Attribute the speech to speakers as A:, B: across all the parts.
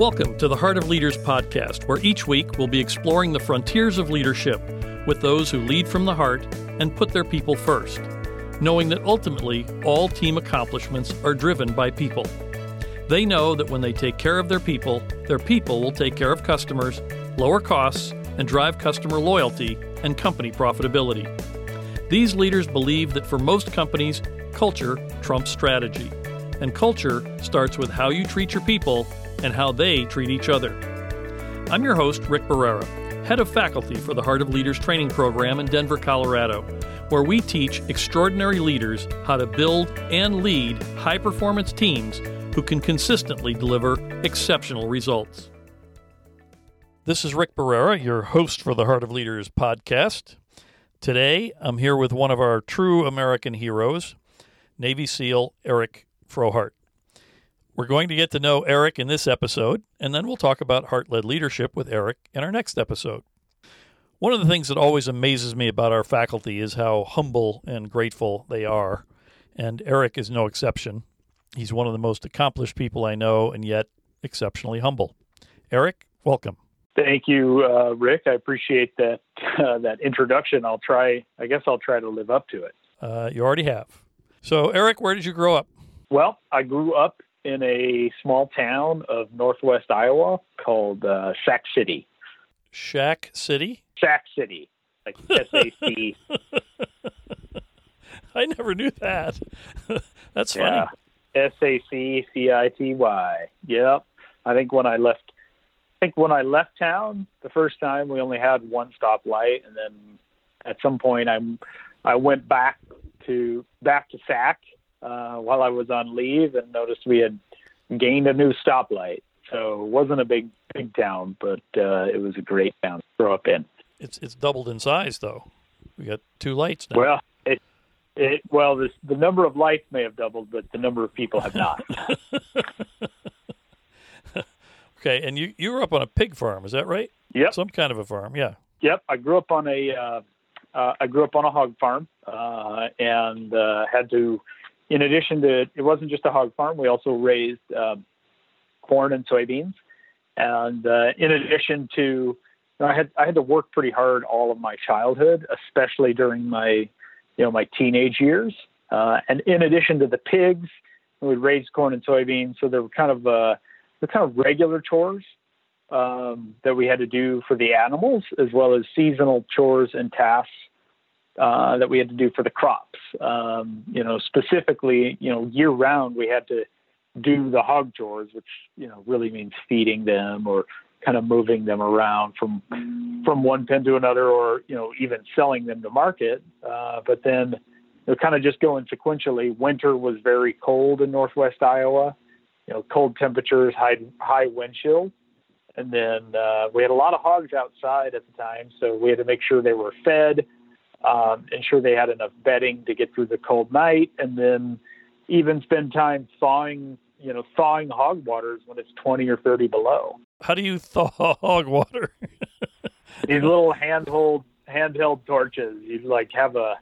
A: Welcome to the Heart of Leaders podcast, where each week we'll be exploring the frontiers of leadership with those who lead from the heart and put their people first, knowing that ultimately all team accomplishments are driven by people. They know that when they take care of their people, their people will take care of customers, lower costs, and drive customer loyalty and company profitability. These leaders believe that for most companies, culture trumps strategy. And culture starts with how you treat your people and how they treat each other. I'm your host, Rick Barrera, head of faculty for the Heart of Leaders training program in Denver, Colorado, where we teach extraordinary leaders how to build and lead high performance teams who can consistently deliver exceptional results. This is Rick Barrera, your host for the Heart of Leaders podcast. Today, I'm here with one of our true American heroes, Navy SEAL Eric Frohardt. We're going to get to know Eric in this episode, and then we'll talk about heart led leadership with Eric in our next episode. One of the things that always amazes me about our faculty is how humble and grateful they are, and Eric is no exception. He's one of the most accomplished people I know, and yet exceptionally humble. Eric, welcome.
B: Thank you, uh, Rick. I appreciate that uh, that introduction. I'll try. I guess I'll try to live up to it.
A: Uh, you already have. So, Eric, where did you grow up?
B: Well, I grew up in a small town of northwest Iowa called uh, Sac City.
A: Shack City?
B: Sac City, like S A C.
A: I never knew that. That's funny.
B: S A C C I T Y. Yep. I think when I left, I think when I left town the first time, we only had one stoplight, and then at some point, I I went back to back to Sac uh, while I was on leave and noticed we had gained a new stoplight. So it wasn't a big big town, but uh, it was a great town to grow up in.
A: It's it's doubled in size though. We got two lights now.
B: Well, it it well the the number of lights may have doubled, but the number of people have not.
A: okay, and you you were up on a pig farm, is that right?
B: Yep.
A: Some kind of a farm, yeah.
B: Yep. I grew up on a uh, uh, I grew up on a hog farm uh, and uh, had to in addition to it wasn't just a hog farm. We also raised um, corn and soybeans, and uh, in addition to, you know, I had I had to work pretty hard all of my childhood, especially during my, you know, my teenage years. Uh, and in addition to the pigs, we raised corn and soybeans, so there were kind of uh, the kind of regular chores um, that we had to do for the animals, as well as seasonal chores and tasks uh, that we had to do for the crops. Um, you know, specifically, you know, year round, we had to do the hog chores, which you know really means feeding them or kind of moving them around from from one pen to another, or you know, even selling them to market. Uh, but then, know, kind of just going sequentially. Winter was very cold in Northwest Iowa. You know, cold temperatures, high high wind chill. And then uh, we had a lot of hogs outside at the time, so we had to make sure they were fed um, ensure they had enough bedding to get through the cold night, and then even spend time thawing, you know, thawing hog waters when it's 20 or 30 below.
A: How do you thaw hog water?
B: These little handheld handheld torches. You'd like have a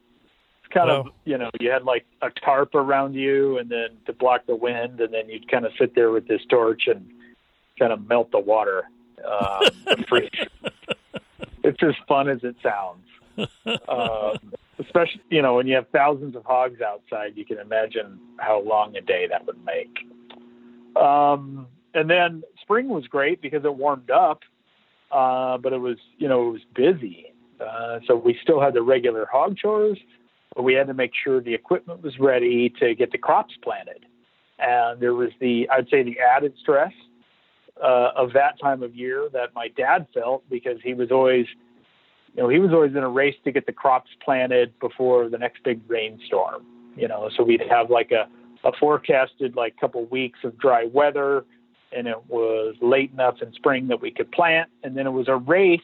B: it's kind of you know you had like a tarp around you, and then to block the wind, and then you'd kind of sit there with this torch and kind of melt the water. Um, it's as fun as it sounds um, especially you know when you have thousands of hogs outside, you can imagine how long a day that would make. Um, and then spring was great because it warmed up, uh, but it was you know it was busy. Uh, so we still had the regular hog chores, but we had to make sure the equipment was ready to get the crops planted. And there was the I'd say the added stress uh, of that time of year that my dad felt because he was always you know, he was always in a race to get the crops planted before the next big rainstorm. You know, so we'd have like a, a forecasted like couple weeks of dry weather, and it was late enough in spring that we could plant, and then it was a race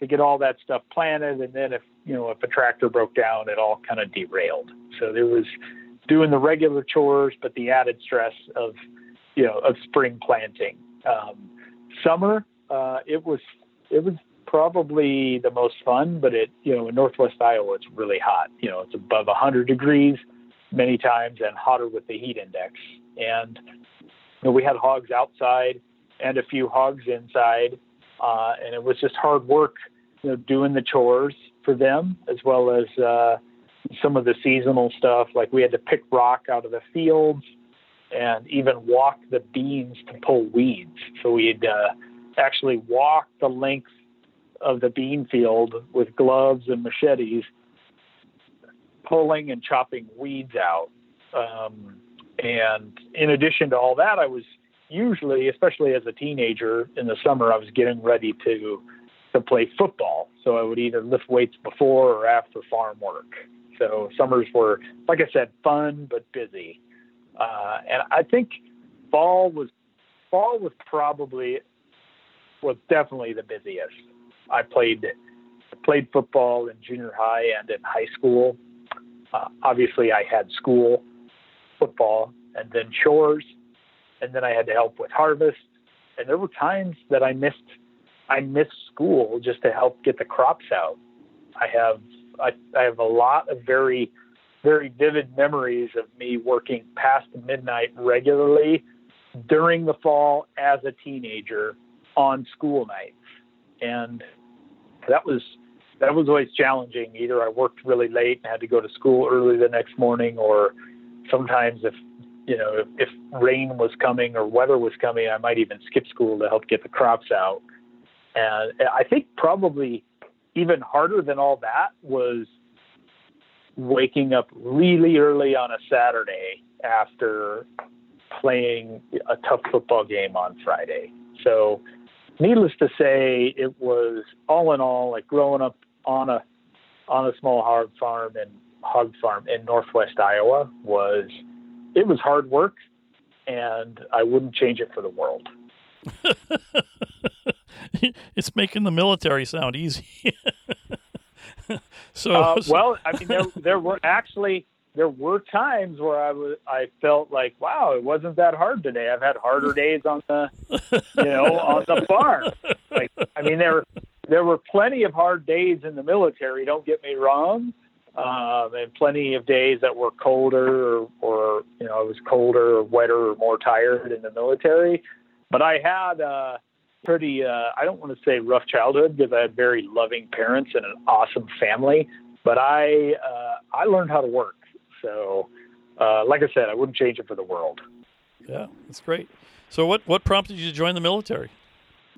B: to get all that stuff planted, and then if you know if a tractor broke down, it all kind of derailed. So there was doing the regular chores, but the added stress of you know of spring planting. Um, summer, uh, it was it was probably the most fun, but it, you know, in Northwest Iowa, it's really hot. You know, it's above 100 degrees many times and hotter with the heat index. And you know, we had hogs outside and a few hogs inside, uh, and it was just hard work, you know, doing the chores for them as well as uh, some of the seasonal stuff. Like we had to pick rock out of the fields and even walk the beans to pull weeds. So we'd uh, actually walk the length of the bean field with gloves and machetes, pulling and chopping weeds out. Um, and in addition to all that, I was usually, especially as a teenager in the summer, I was getting ready to to play football. So I would either lift weights before or after farm work. So summers were, like I said, fun but busy. Uh, and I think fall was fall was probably was definitely the busiest. I played played football in junior high and in high school. Uh, obviously, I had school football and then chores, and then I had to help with harvest. And there were times that I missed I missed school just to help get the crops out. I have I, I have a lot of very very vivid memories of me working past midnight regularly during the fall as a teenager on school nights. And that was that was always challenging. Either I worked really late and had to go to school early the next morning or sometimes if you know, if, if rain was coming or weather was coming, I might even skip school to help get the crops out. And I think probably even harder than all that was waking up really early on a Saturday after playing a tough football game on Friday. So, needless to say, it was all in all like growing up on a on a small hog farm and hog farm in northwest Iowa was it was hard work, and I wouldn't change it for the world.
A: it's making the military sound easy. so,
B: uh, well, I mean, there, there were actually there were times where I was I felt like, wow, it wasn't that hard today. I've had harder days on the, you know, on the farm. Like, I mean, there there were plenty of hard days in the military. Don't get me wrong, um, and plenty of days that were colder or, or you know, it was colder or wetter or more tired in the military. But I had. a pretty uh, I don't want to say rough childhood because I had very loving parents and an awesome family, but I uh, I learned how to work. So, uh, like I said, I wouldn't change it for the world.
A: Yeah, that's great. So, what what prompted you to join the military?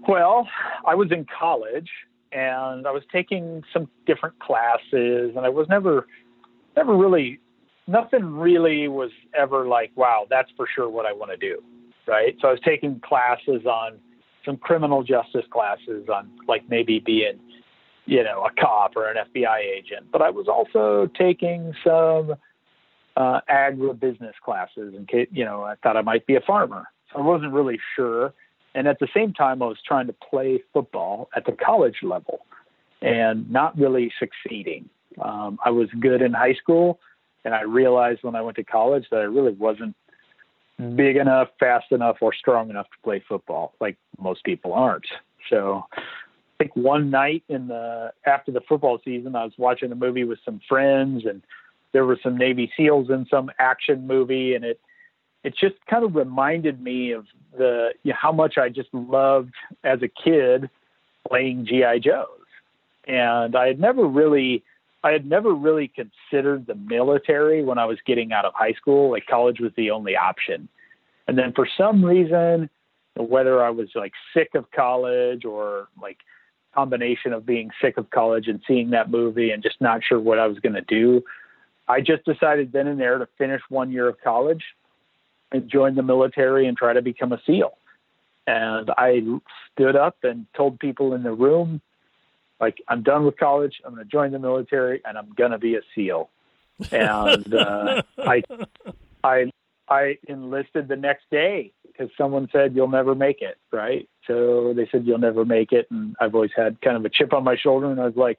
B: Well, I was in college and I was taking some different classes, and I was never never really nothing really was ever like, wow, that's for sure what I want to do. Right. So I was taking classes on some criminal justice classes on like maybe being, you know, a cop or an FBI agent. But I was also taking some uh, agribusiness classes case, you know, I thought I might be a farmer. So I wasn't really sure. And at the same time, I was trying to play football at the college level and not really succeeding. Um, I was good in high school, and I realized when I went to college that I really wasn't big enough, fast enough, or strong enough to play football like most people aren't. So I think one night in the after the football season, I was watching a movie with some friends, and there were some Navy SEALs in some action movie, and it it just kind of reminded me of the you know, how much I just loved as a kid playing GI Joes, and I had never really I had never really considered the military when I was getting out of high school. Like college was the only option. And then for some reason, whether I was like sick of college or like combination of being sick of college and seeing that movie and just not sure what I was going to do, I just decided then and there to finish one year of college and join the military and try to become a SEAL. And I stood up and told people in the room like I'm done with college. I'm going to join the military, and I'm going to be a SEAL. And uh, I, I, I enlisted the next day because someone said you'll never make it, right? So they said you'll never make it, and I've always had kind of a chip on my shoulder, and I was like,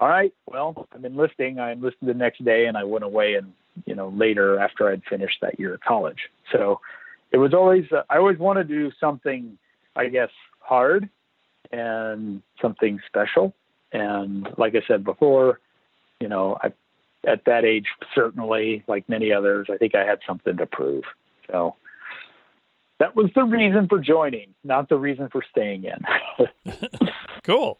B: all right, well, I'm enlisting. I enlisted the next day, and I went away, and you know later after I'd finished that year of college. So it was always uh, I always wanted to do something, I guess, hard and something special. And like I said before, you know, I, at that age, certainly, like many others, I think I had something to prove. So that was the reason for joining, not the reason for staying in.
A: cool.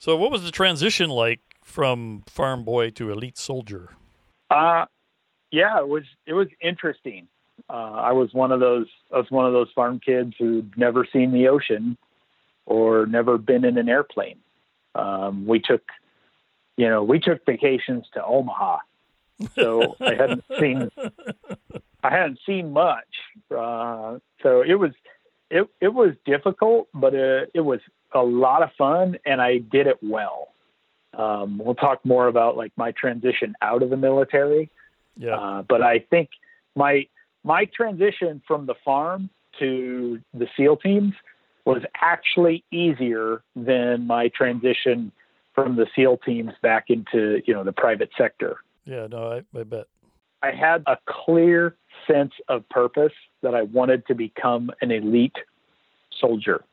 A: So, what was the transition like from farm boy to elite soldier?
B: Uh, yeah, it was it was interesting. Uh, I was one of those I was one of those farm kids who'd never seen the ocean or never been in an airplane. Um, we took, you know, we took vacations to Omaha, so I hadn't seen I hadn't seen much. Uh, so it was it it was difficult, but uh, it was a lot of fun, and I did it well. Um, we'll talk more about like my transition out of the military.
A: Yeah.
B: Uh, but I think my my transition from the farm to the SEAL teams was actually easier than my transition from the SEAL teams back into you know the private sector.
A: Yeah, no, I, I bet.
B: I had a clear sense of purpose that I wanted to become an elite soldier.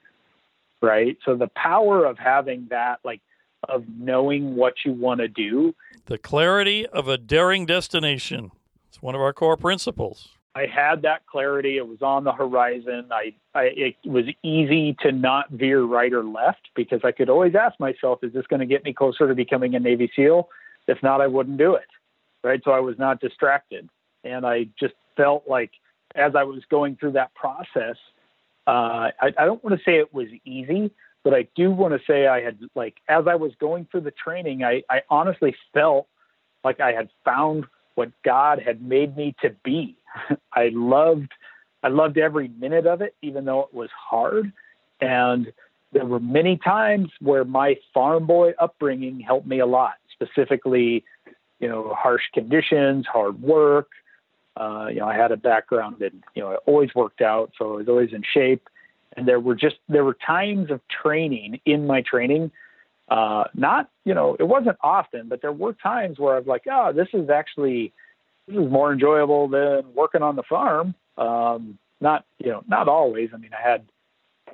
B: Right. So the power of having that, like, of knowing what you want to do.
A: The clarity of a daring destination. It's one of our core principles.
B: I had that clarity. It was on the horizon. I, I, it was easy to not veer right or left because I could always ask myself, is this going to get me closer to becoming a Navy SEAL? If not, I wouldn't do it. Right. So I was not distracted. And I just felt like as I was going through that process, uh, I, I don't want to say it was easy, but I do want to say I had like as I was going through the training, I, I honestly felt like I had found what God had made me to be. I loved I loved every minute of it, even though it was hard. And there were many times where my farm boy upbringing helped me a lot, specifically, you know, harsh conditions, hard work. Uh, you know, I had a background in, you know, I always worked out, so I was always in shape. And there were just there were times of training in my training uh, not, you know, it wasn't often, but there were times where I was like, oh, this is actually, this is more enjoyable than working on the farm. Um, not, you know, not always. I mean, I had,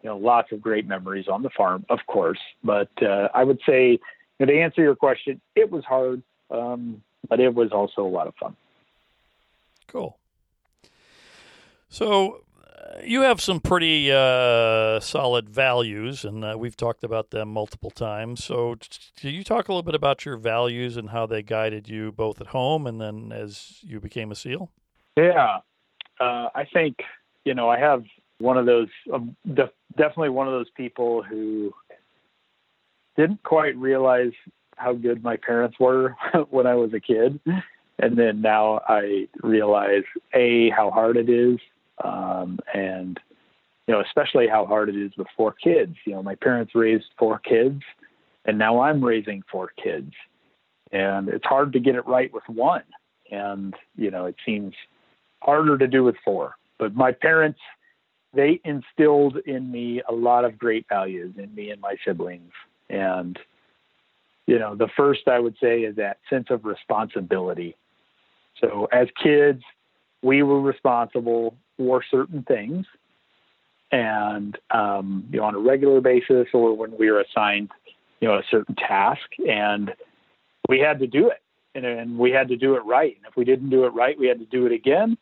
B: you know, lots of great memories on the farm, of course, but uh, I would say, you know, to answer your question, it was hard, um, but it was also a lot of fun.
A: Cool. So, you have some pretty uh, solid values, and uh, we've talked about them multiple times. So, can you talk a little bit about your values and how they guided you both at home and then as you became a SEAL?
B: Yeah, uh, I think you know I have one of those, um, def- definitely one of those people who didn't quite realize how good my parents were when I was a kid, and then now I realize a how hard it is um, and you know, especially how hard it is with four kids. You know, my parents raised four kids, and now I'm raising four kids, and it's hard to get it right with one, and you know, it seems harder to do with four. But my parents, they instilled in me a lot of great values in me and my siblings, and you know, the first I would say is that sense of responsibility. So as kids, we were responsible for certain things. And um, you know on a regular basis or when we were assigned you know a certain task. And we had to do it. And, and we had to do it right. And if we didn't do it right we had to do it again.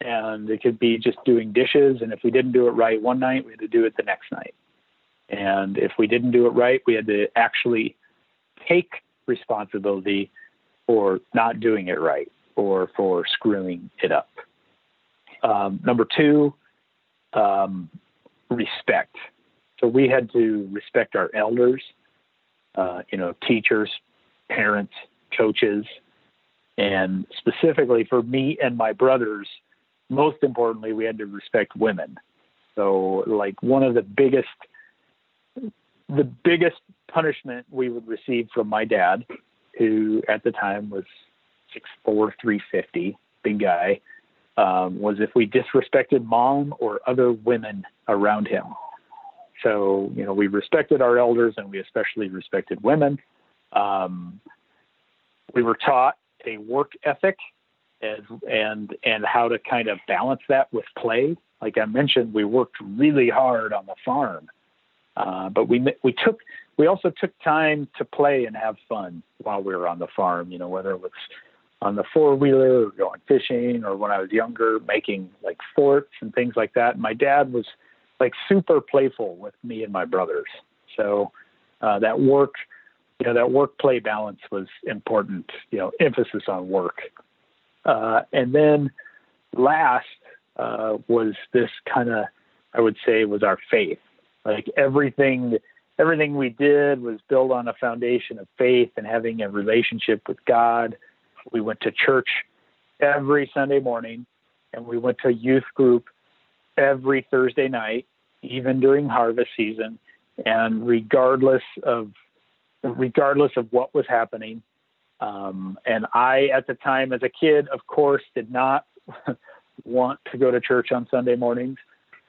B: And it could be just doing dishes. And if we didn't do it right one night we had to do it the next night. And if we didn't do it right we had to actually take responsibility for not doing it right or for screwing it up um, number two, um, respect. So we had to respect our elders, uh, you know, teachers, parents, coaches, and specifically for me and my brothers, most importantly, we had to respect women. So, like one of the biggest, the biggest punishment we would receive from my dad, who at the time was six four, three fifty, big guy um, was if we disrespected mom or other women around him. So, you know, we respected our elders and we especially respected women. Um, we were taught a work ethic as, and, and how to kind of balance that with play. Like I mentioned, we worked really hard on the farm, uh, but we, we took, we also took time to play and have fun while we were on the farm, you know, whether it was on the four wheeler or going fishing or when I was younger making like forts and things like that. My dad was like super playful with me and my brothers. So uh, that work, you know, that work play balance was important, you know, emphasis on work. Uh, and then last uh, was this kind of, I would say, was our faith. Like everything, everything we did was built on a foundation of faith and having a relationship with God. We went to church every Sunday morning, and we went to youth group every Thursday night, even during harvest season. And regardless of regardless of what was happening, um, and I at the time as a kid, of course, did not want to go to church on Sunday mornings,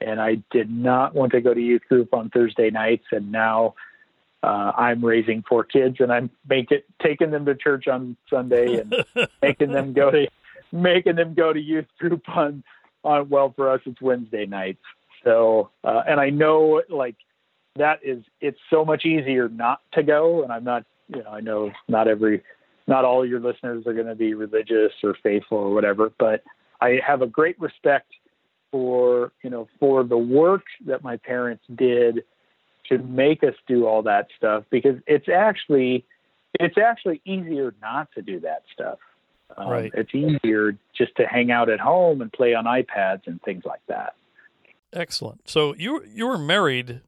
B: and I did not want to go to youth group on Thursday nights. And now uh, I'm raising four kids, and I'm making taking them to church on Sunday and making them go to making them go to youth group on on well for us it's Wednesday nights. So uh, and I know like that is it's so much easier not to go, and I'm not you know I know not every not all your listeners are going to be religious or faithful or whatever, but I have a great respect for you know for the work that my parents did to make us do all that stuff because it's actually it's actually easier not to do that stuff.
A: Um, right.
B: It's easier just to hang out at home and play on iPads and things like that.
A: Excellent. So you you were married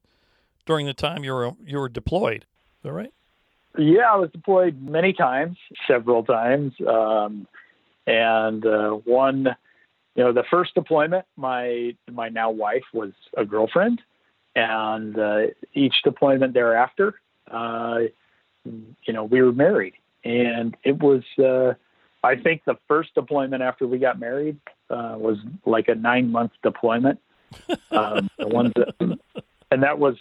A: during the time you were you were deployed. Is that right?
B: Yeah, I was deployed many times, several times, um, and uh, one. You know, the first deployment, my my now wife was a girlfriend, and uh, each deployment thereafter, uh, you know, we were married, and it was. Uh, I think the first deployment after we got married uh, was like a nine month deployment. Um, the ones that, and that was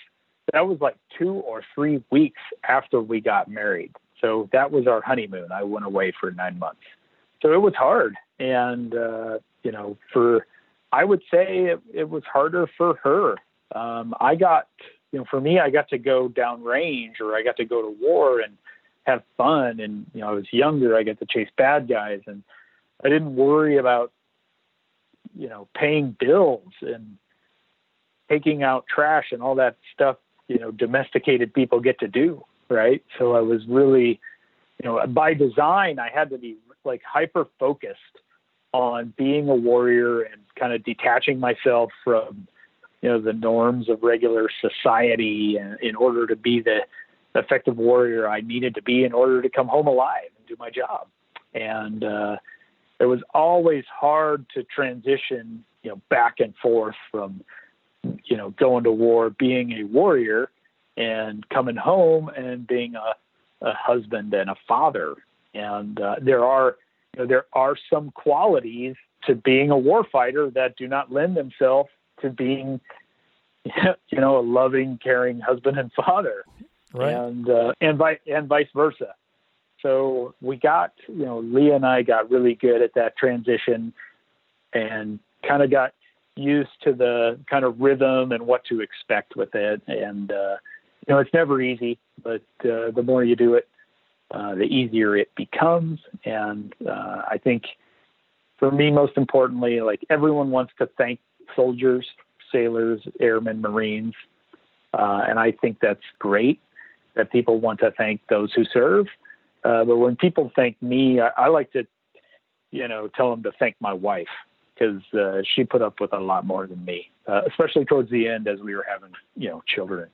B: that was like two or three weeks after we got married. So that was our honeymoon. I went away for nine months. So it was hard, and uh, you know, for I would say it, it was harder for her um, I got, you know, for me, I got to go down range or I got to go to war and have fun. And, you know, I was younger, I got to chase bad guys and I didn't worry about, you know, paying bills and taking out trash and all that stuff, you know, domesticated people get to do. Right. So I was really, you know, by design, I had to be like hyper focused on being a warrior and kind of detaching myself from, you know the norms of regular society in order to be the effective warrior I needed to be in order to come home alive and do my job. And uh, it was always hard to transition, you know, back and forth from, you know, going to war, being a warrior, and coming home and being a, a husband and a father. And uh, there are, you know, there are some qualities to being a warfighter that do not lend themselves to being, you know, a loving, caring husband and father,
A: right.
B: and uh, and vice and vice versa. So we got, you know, Leah and I got really good at that transition, and kind of got used to the kind of rhythm and what to expect with it. And uh, you know, it's never easy, but uh, the more you do it, uh, the easier it becomes. And uh, I think for me, most importantly, like everyone wants to thank soldiers, sailors, airmen, Marines. Uh, and I think that's great that people want to thank those who serve. Uh, but when people thank me, I, I, like to, you know, tell them to thank my wife because uh, she put up with a lot more than me, uh, especially towards the end as we were having, you know, children.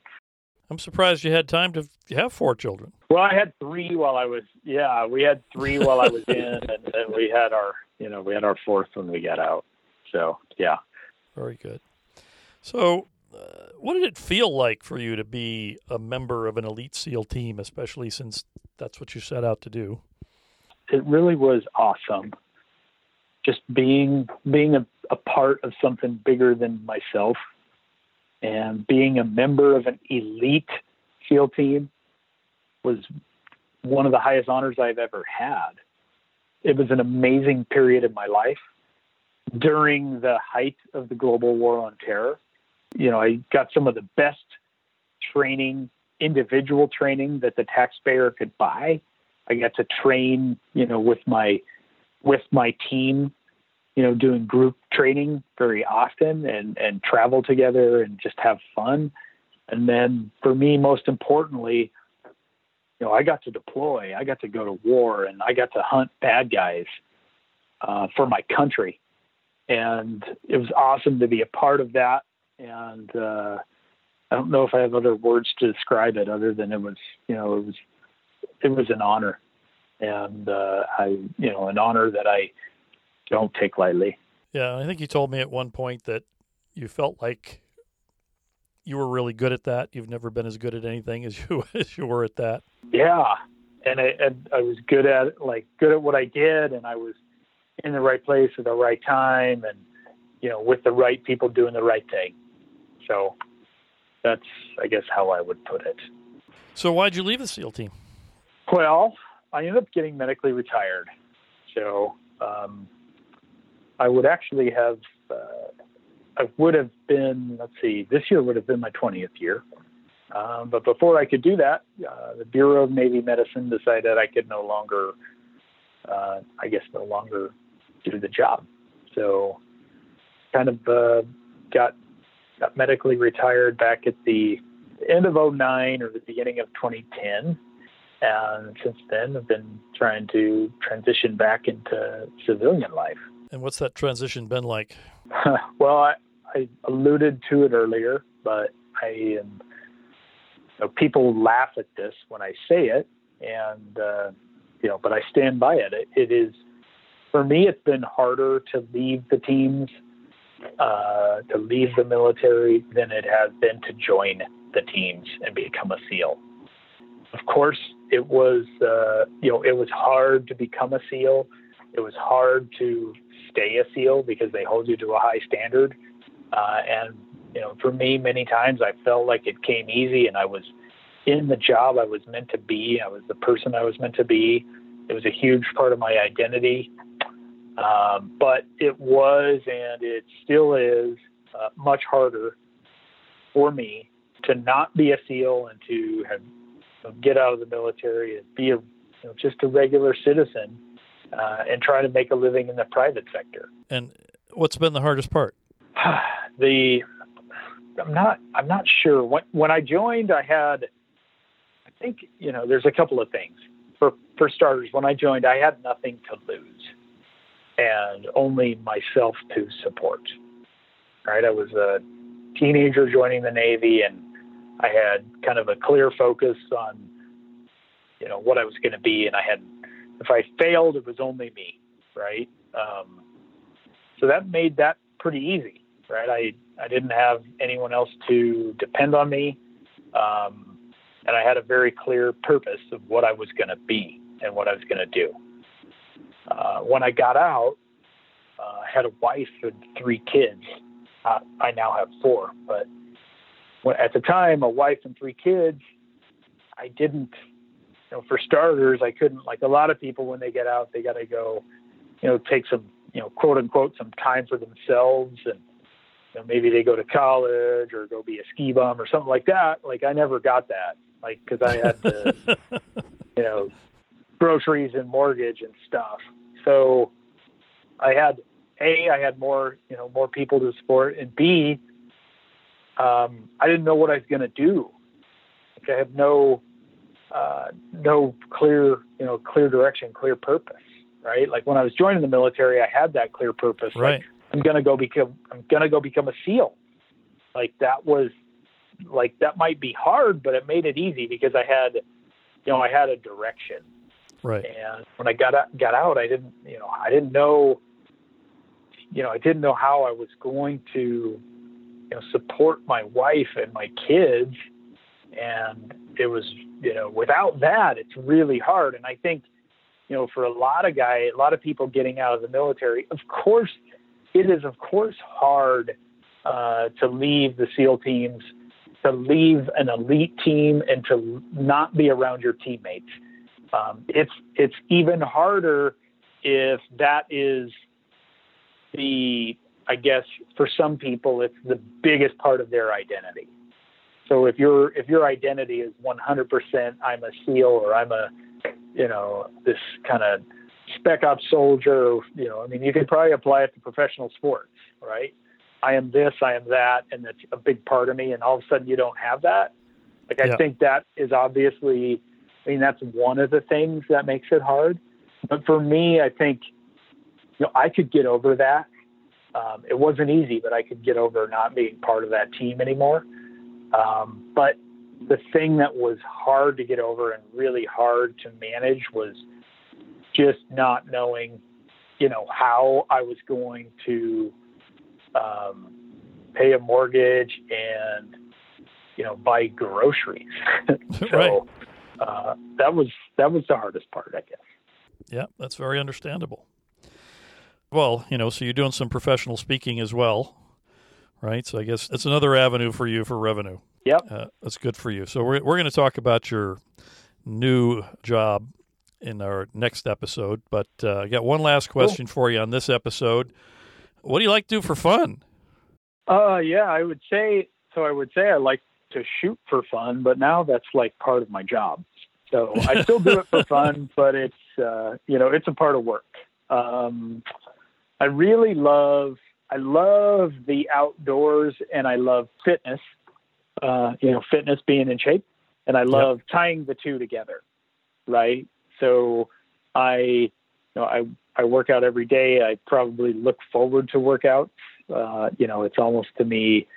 A: I'm surprised you had time to have four children.
B: Well, I had three while I was, yeah, we had three while I was in, and then we had our, you know, we had our fourth when we got out. So, yeah.
A: Very good. So, uh, what did it feel like for you to be a member of an elite SEAL team, especially since that's what you set out to do?
B: It really was awesome. Just being being a, a part of something bigger than myself, and being a member of an elite SEAL team was one of the highest honors I've ever had. It was an amazing period of my life during the height of the global war on terror. You know, I got some of the best training, individual training that the taxpayer could buy. I got to train, you know, with my with my team, you know, doing group training very often and, and travel together and just have fun. And then for me, most importantly, you know, I got to deploy, I got to go to war, and I got to hunt bad guys uh, for my country. And it was awesome to be a part of that. And uh, I don't know if I have other words to describe it other than it was, you know, it was, it was an honor, and uh, I, you know, an honor that I don't take lightly.
A: Yeah, I think you told me at one point that you felt like you were really good at that. You've never been as good at anything as you as you were at that.
B: Yeah, and I and I was good at it, like good at what I did, and I was in the right place at the right time, and you know, with the right people doing the right thing. So that's, I guess, how I would put it.
A: So why'd you leave the SEAL team?
B: Well, I ended up getting medically retired. So um, I would actually have, uh, I would have been, let's see, this year would have been my 20th year. Um, but before I could do that, uh, the Bureau of Navy Medicine decided I could no longer, uh, I guess, no longer do the job. So kind of uh, got got medically retired back at the end of 09 or the beginning of 2010 and since then I've been trying to transition back into civilian life.
A: And what's that transition been like?
B: well, I, I, alluded to it earlier, but I am. You know, people laugh at this when I say it, and uh, you know, but I stand by it. it. It is for me. It's been harder to leave the teams, uh, to leave the military, than it has been to join the teams and become a SEAL. Of course, it was uh, you know it was hard to become a SEAL. It was hard to stay a SEAL because they hold you to a high standard. Uh, and you know, for me, many times I felt like it came easy, and I was in the job I was meant to be. I was the person I was meant to be. It was a huge part of my identity. Um, but it was, and it still is, uh, much harder for me to not be a SEAL and to have know, get out of the military and be a, you know, just a regular citizen uh, and try to make a living in the private sector.
A: And what's been the hardest part?
B: the I'm not I'm not sure. When when I joined, I had I think you know there's a couple of things. For for starters, when I joined, I had nothing to lose and only myself to support. Right, I was a teenager joining the Navy and I had kind of a clear focus on, you know, what I was going to be, and I had, if I failed, it was only me, right? Um, so that made that pretty easy, right? I I didn't have anyone else to depend on me, um, and I had a very clear purpose of what I was going to be and what I was going to do. Uh, when I got out, uh, had a wife and three kids. Uh, I now have four, but at the time, a wife and three kids, I didn't, you know, for starters, I couldn't, like a lot of people when they get out, they got to go, you know, take some, you know, quote unquote, some time for themselves. And, you know, maybe they go to college or go be a ski bum or something like that. Like I never got that, like, cause I had to, you know, groceries and mortgage and stuff. So I had, A, I had more, you know, more people to support and B, um, I didn't know what I was going to do. Like I have no uh, no clear you know clear direction, clear purpose. Right? Like when I was joining the military, I had that clear purpose.
A: Right.
B: Like I'm gonna go become I'm gonna go become a SEAL. Like that was like that might be hard, but it made it easy because I had you know I had a direction.
A: Right.
B: And when I got out, got out, I didn't you know I didn't know you know I didn't know how I was going to you know, support my wife and my kids. And it was, you know, without that, it's really hard. And I think, you know, for a lot of guys, a lot of people getting out of the military, of course, it is, of course, hard uh, to leave the SEAL teams, to leave an elite team, and to not be around your teammates. Um, it's it's even harder if that is the I guess for some people it's the biggest part of their identity. So if your if your identity is 100% I'm a SEAL or I'm a you know this kind of spec ops soldier. You know, I mean, you could probably apply it to professional sports, right? I am this, I am that, and that's a big part of me. And all of a sudden, you don't have that. Like I
A: Yeah.
B: think that is obviously. I mean, that's one of the things that makes it hard. But for me, I think you know I could get over that. Um, it wasn't easy, but I could get over not being part of that team anymore. Um, but the thing that was hard to get over and really hard to manage was just not knowing, you know, how I was going to um, pay a mortgage and, you know, buy groceries. so
A: Right.
B: Uh, that was that was the hardest part, I guess.
A: Yeah, that's very understandable. Well, you know, so you're doing some professional speaking as well, right? So I guess it's another avenue for you for revenue.
B: Yep.
A: Uh, that's good for you. So we're we're going to talk about your new job in our next episode, but uh, I got one last question for you on this episode. What do you like to do for fun?
B: Uh, yeah, I would say so. I would say I like to shoot for fun, but now that's like part of my job. So I still do it for fun, but it's uh, you know it's a part of work. Um, I really love I love the outdoors and I love fitness. Uh, you know, fitness being in shape, and I love tying the two together. Right. So I, you know, I I work out every day. I probably look forward to workouts. Uh, you know, it's almost to me,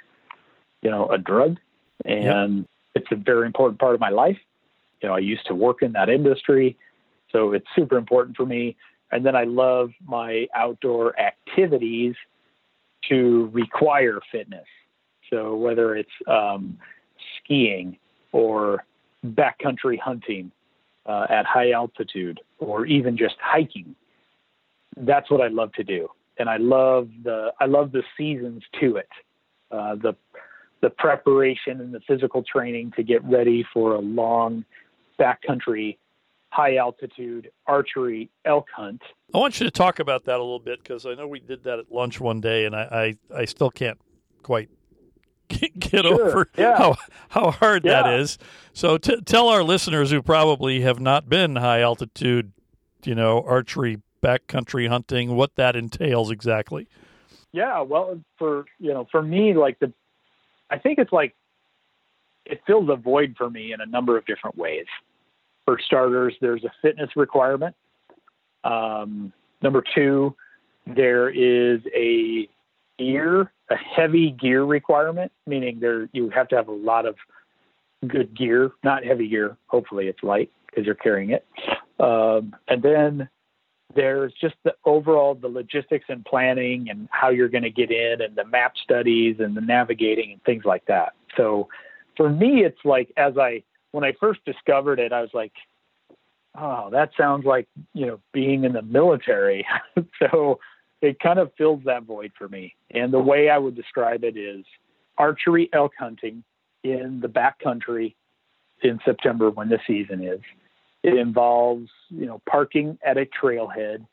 B: you know, a drug, and it's a very important part of my life. You know, I used to work in that industry, so it's super important for me. And then I love my outdoor activities to require fitness. So whether it's um, skiing or backcountry hunting uh, at high altitude, or even just hiking, that's what I love to do. And I love the I love the seasons to it, uh, the the preparation and the physical training to get ready for a long backcountry, high altitude archery elk hunt.
A: I want you to talk about that a little bit because I know we did that at lunch one day, and I I, I still can't quite get, get
B: Sure,
A: over
B: yeah.
A: how how hard that
B: Yeah.
A: is. So t- tell our listeners who probably have not been high altitude, you know, archery, backcountry hunting, what that entails exactly.
B: Yeah, well, for you know, for me, like the, I think it's like, it fills a void for me in a number of different ways. For starters, there's a fitness requirement. Um, number two, there is a gear, a heavy gear requirement, meaning there you have to have a lot of good gear, not heavy gear. Hopefully, it's light because you're carrying it. Um, and then there's just the overall the logistics and planning and how you're going to get in and the map studies and the navigating and things like that. So for me, it's like as I when I first discovered it, I was like, oh, that sounds like you know being in the military. so it kind of fills that void for me. And the way I would describe it is archery elk hunting in the backcountry in September when the season is. It involves, you know, parking at a trailhead,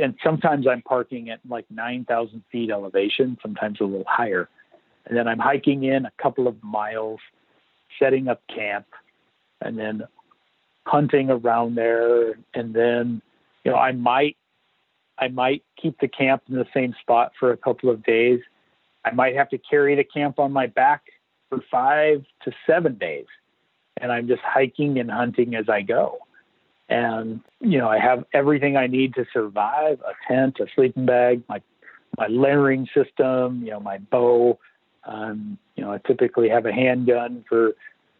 B: and sometimes I'm parking at like 9,000 feet elevation, sometimes a little higher, and then I'm hiking in a couple of miles, setting up camp, and then hunting around there, and then, you know, I might, I might keep the camp in the same spot for a couple of days. I might have to carry the camp on my back for five to seven days and I'm just hiking and hunting as I go. And you know, I have everything I need to survive: a tent, a sleeping bag, my my layering system, you know, my bow. Um, you know, I typically have a handgun for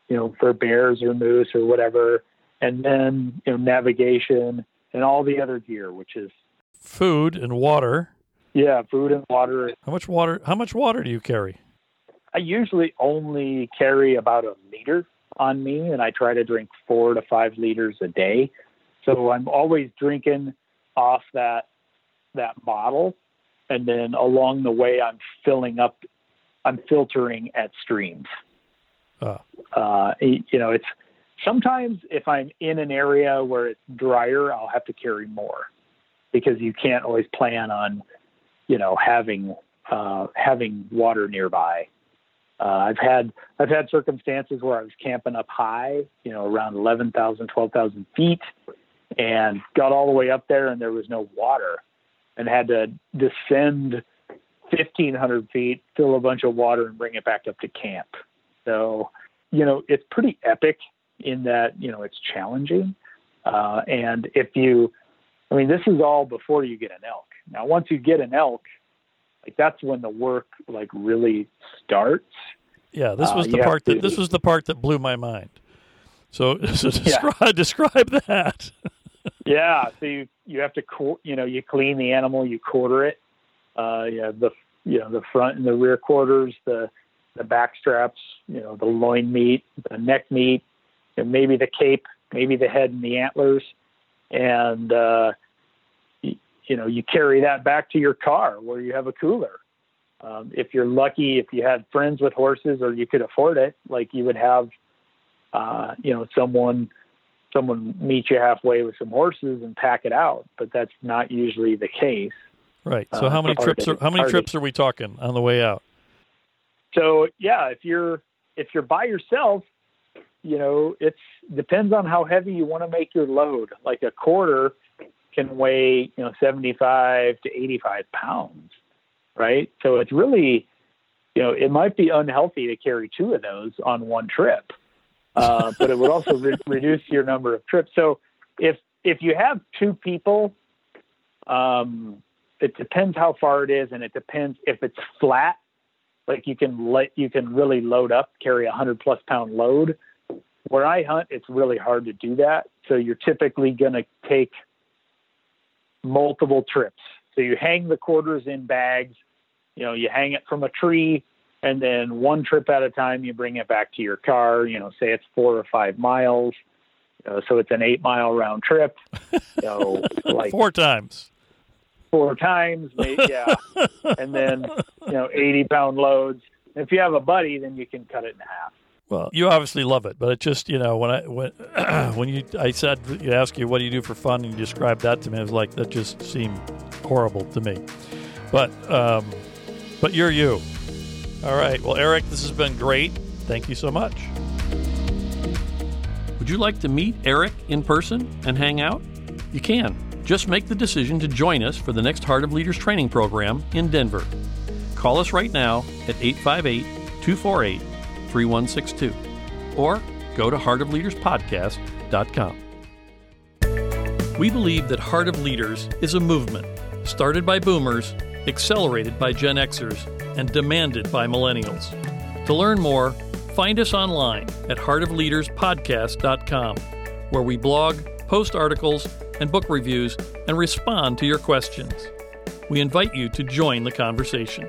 B: you know for bears or moose or whatever, and then you know navigation and all the other gear, which is
A: Food and water.
B: yeah, food and water.
A: How much water? How much water do you carry?
B: I usually only carry about a liter on me, and I try to drink four to five liters a day. So I'm always drinking off that that bottle, and then along the way, I'm filling up. I'm filtering at streams.
A: Ah.
B: Uh, you know, it's sometimes if I'm in an area where it's drier, I'll have to carry more because you can't always plan on, you know, having uh, having water nearby. Uh, I've had I've had circumstances where I was camping up high, you know, around 11,000, 12,000 feet, and got all the way up there and there was no water and had to descend 1500 feet, fill a bunch of water and bring it back up to camp. So, you know, it's pretty epic in that, you know, it's challenging. Uh, and if you, I mean, this is all before you get an elk. Now, once you get an elk, like that's when the work like really starts.
A: Yeah, this was uh, the part that this was the part that blew my mind. So, so describe yeah. describe that.
B: yeah, so you you have to you know you clean the animal, you quarter it. Uh, yeah, the you know the front and the rear quarters, the the back straps, you know the loin meat, the neck meat, and maybe the cape, maybe the head and the antlers, and uh, you, know you carry that back to your car where you have a cooler. Um, if you're lucky, if you had friends with horses or you could afford it, like you would have, uh, you know, someone someone meet you halfway with some horses and pack it out. But that's not usually the case.
A: Right. So uh, how many trips are how many trips are we talking on the way out?
B: So yeah, if you're if you're by yourself, you know, it's depends on how heavy you want to make your load. Like a quarter can weigh, you know, 75 to 85 pounds, right? So it's really, you know, it might be unhealthy to carry two of those on one trip, uh, but it would also re- reduce your number of trips. So if if you have two people, um, it depends how far it is, and it depends if it's flat. Like you can let you can really load up, carry a hundred plus pound load. Where I hunt, it's really hard to do that. So you're typically going to take multiple trips. So you hang the quarters in bags. You know, you hang it from a tree, and then one trip at a time, you bring it back to your car. You know, say it's four or five miles. So it's an eight mile round trip. Know, like
A: four times.
B: Four times, maybe, yeah, and then you know, eighty pound loads. If you have a buddy, then you can cut it in half.
A: Well, you obviously love it, but it just you know when I when when you I said you ask you what do you do for fun and you described that to me, I was like that just seemed horrible to me. But um, but you're you. All right. Well, Eric, this has been great. Thank you so much. Would you like to meet Eric in person and hang out? You can. Just make the decision to join us for the next Heart of Leaders training program in Denver. Call us right now at 858 248 3162 or go to heartofleaderspodcast.com. We believe that Heart of Leaders is a movement started by boomers, accelerated by Gen Xers, and demanded by millennials. To learn more, find us online at heartofleaderspodcast.com, where we blog, post articles, and book reviews and respond to your questions. We invite you to join the conversation.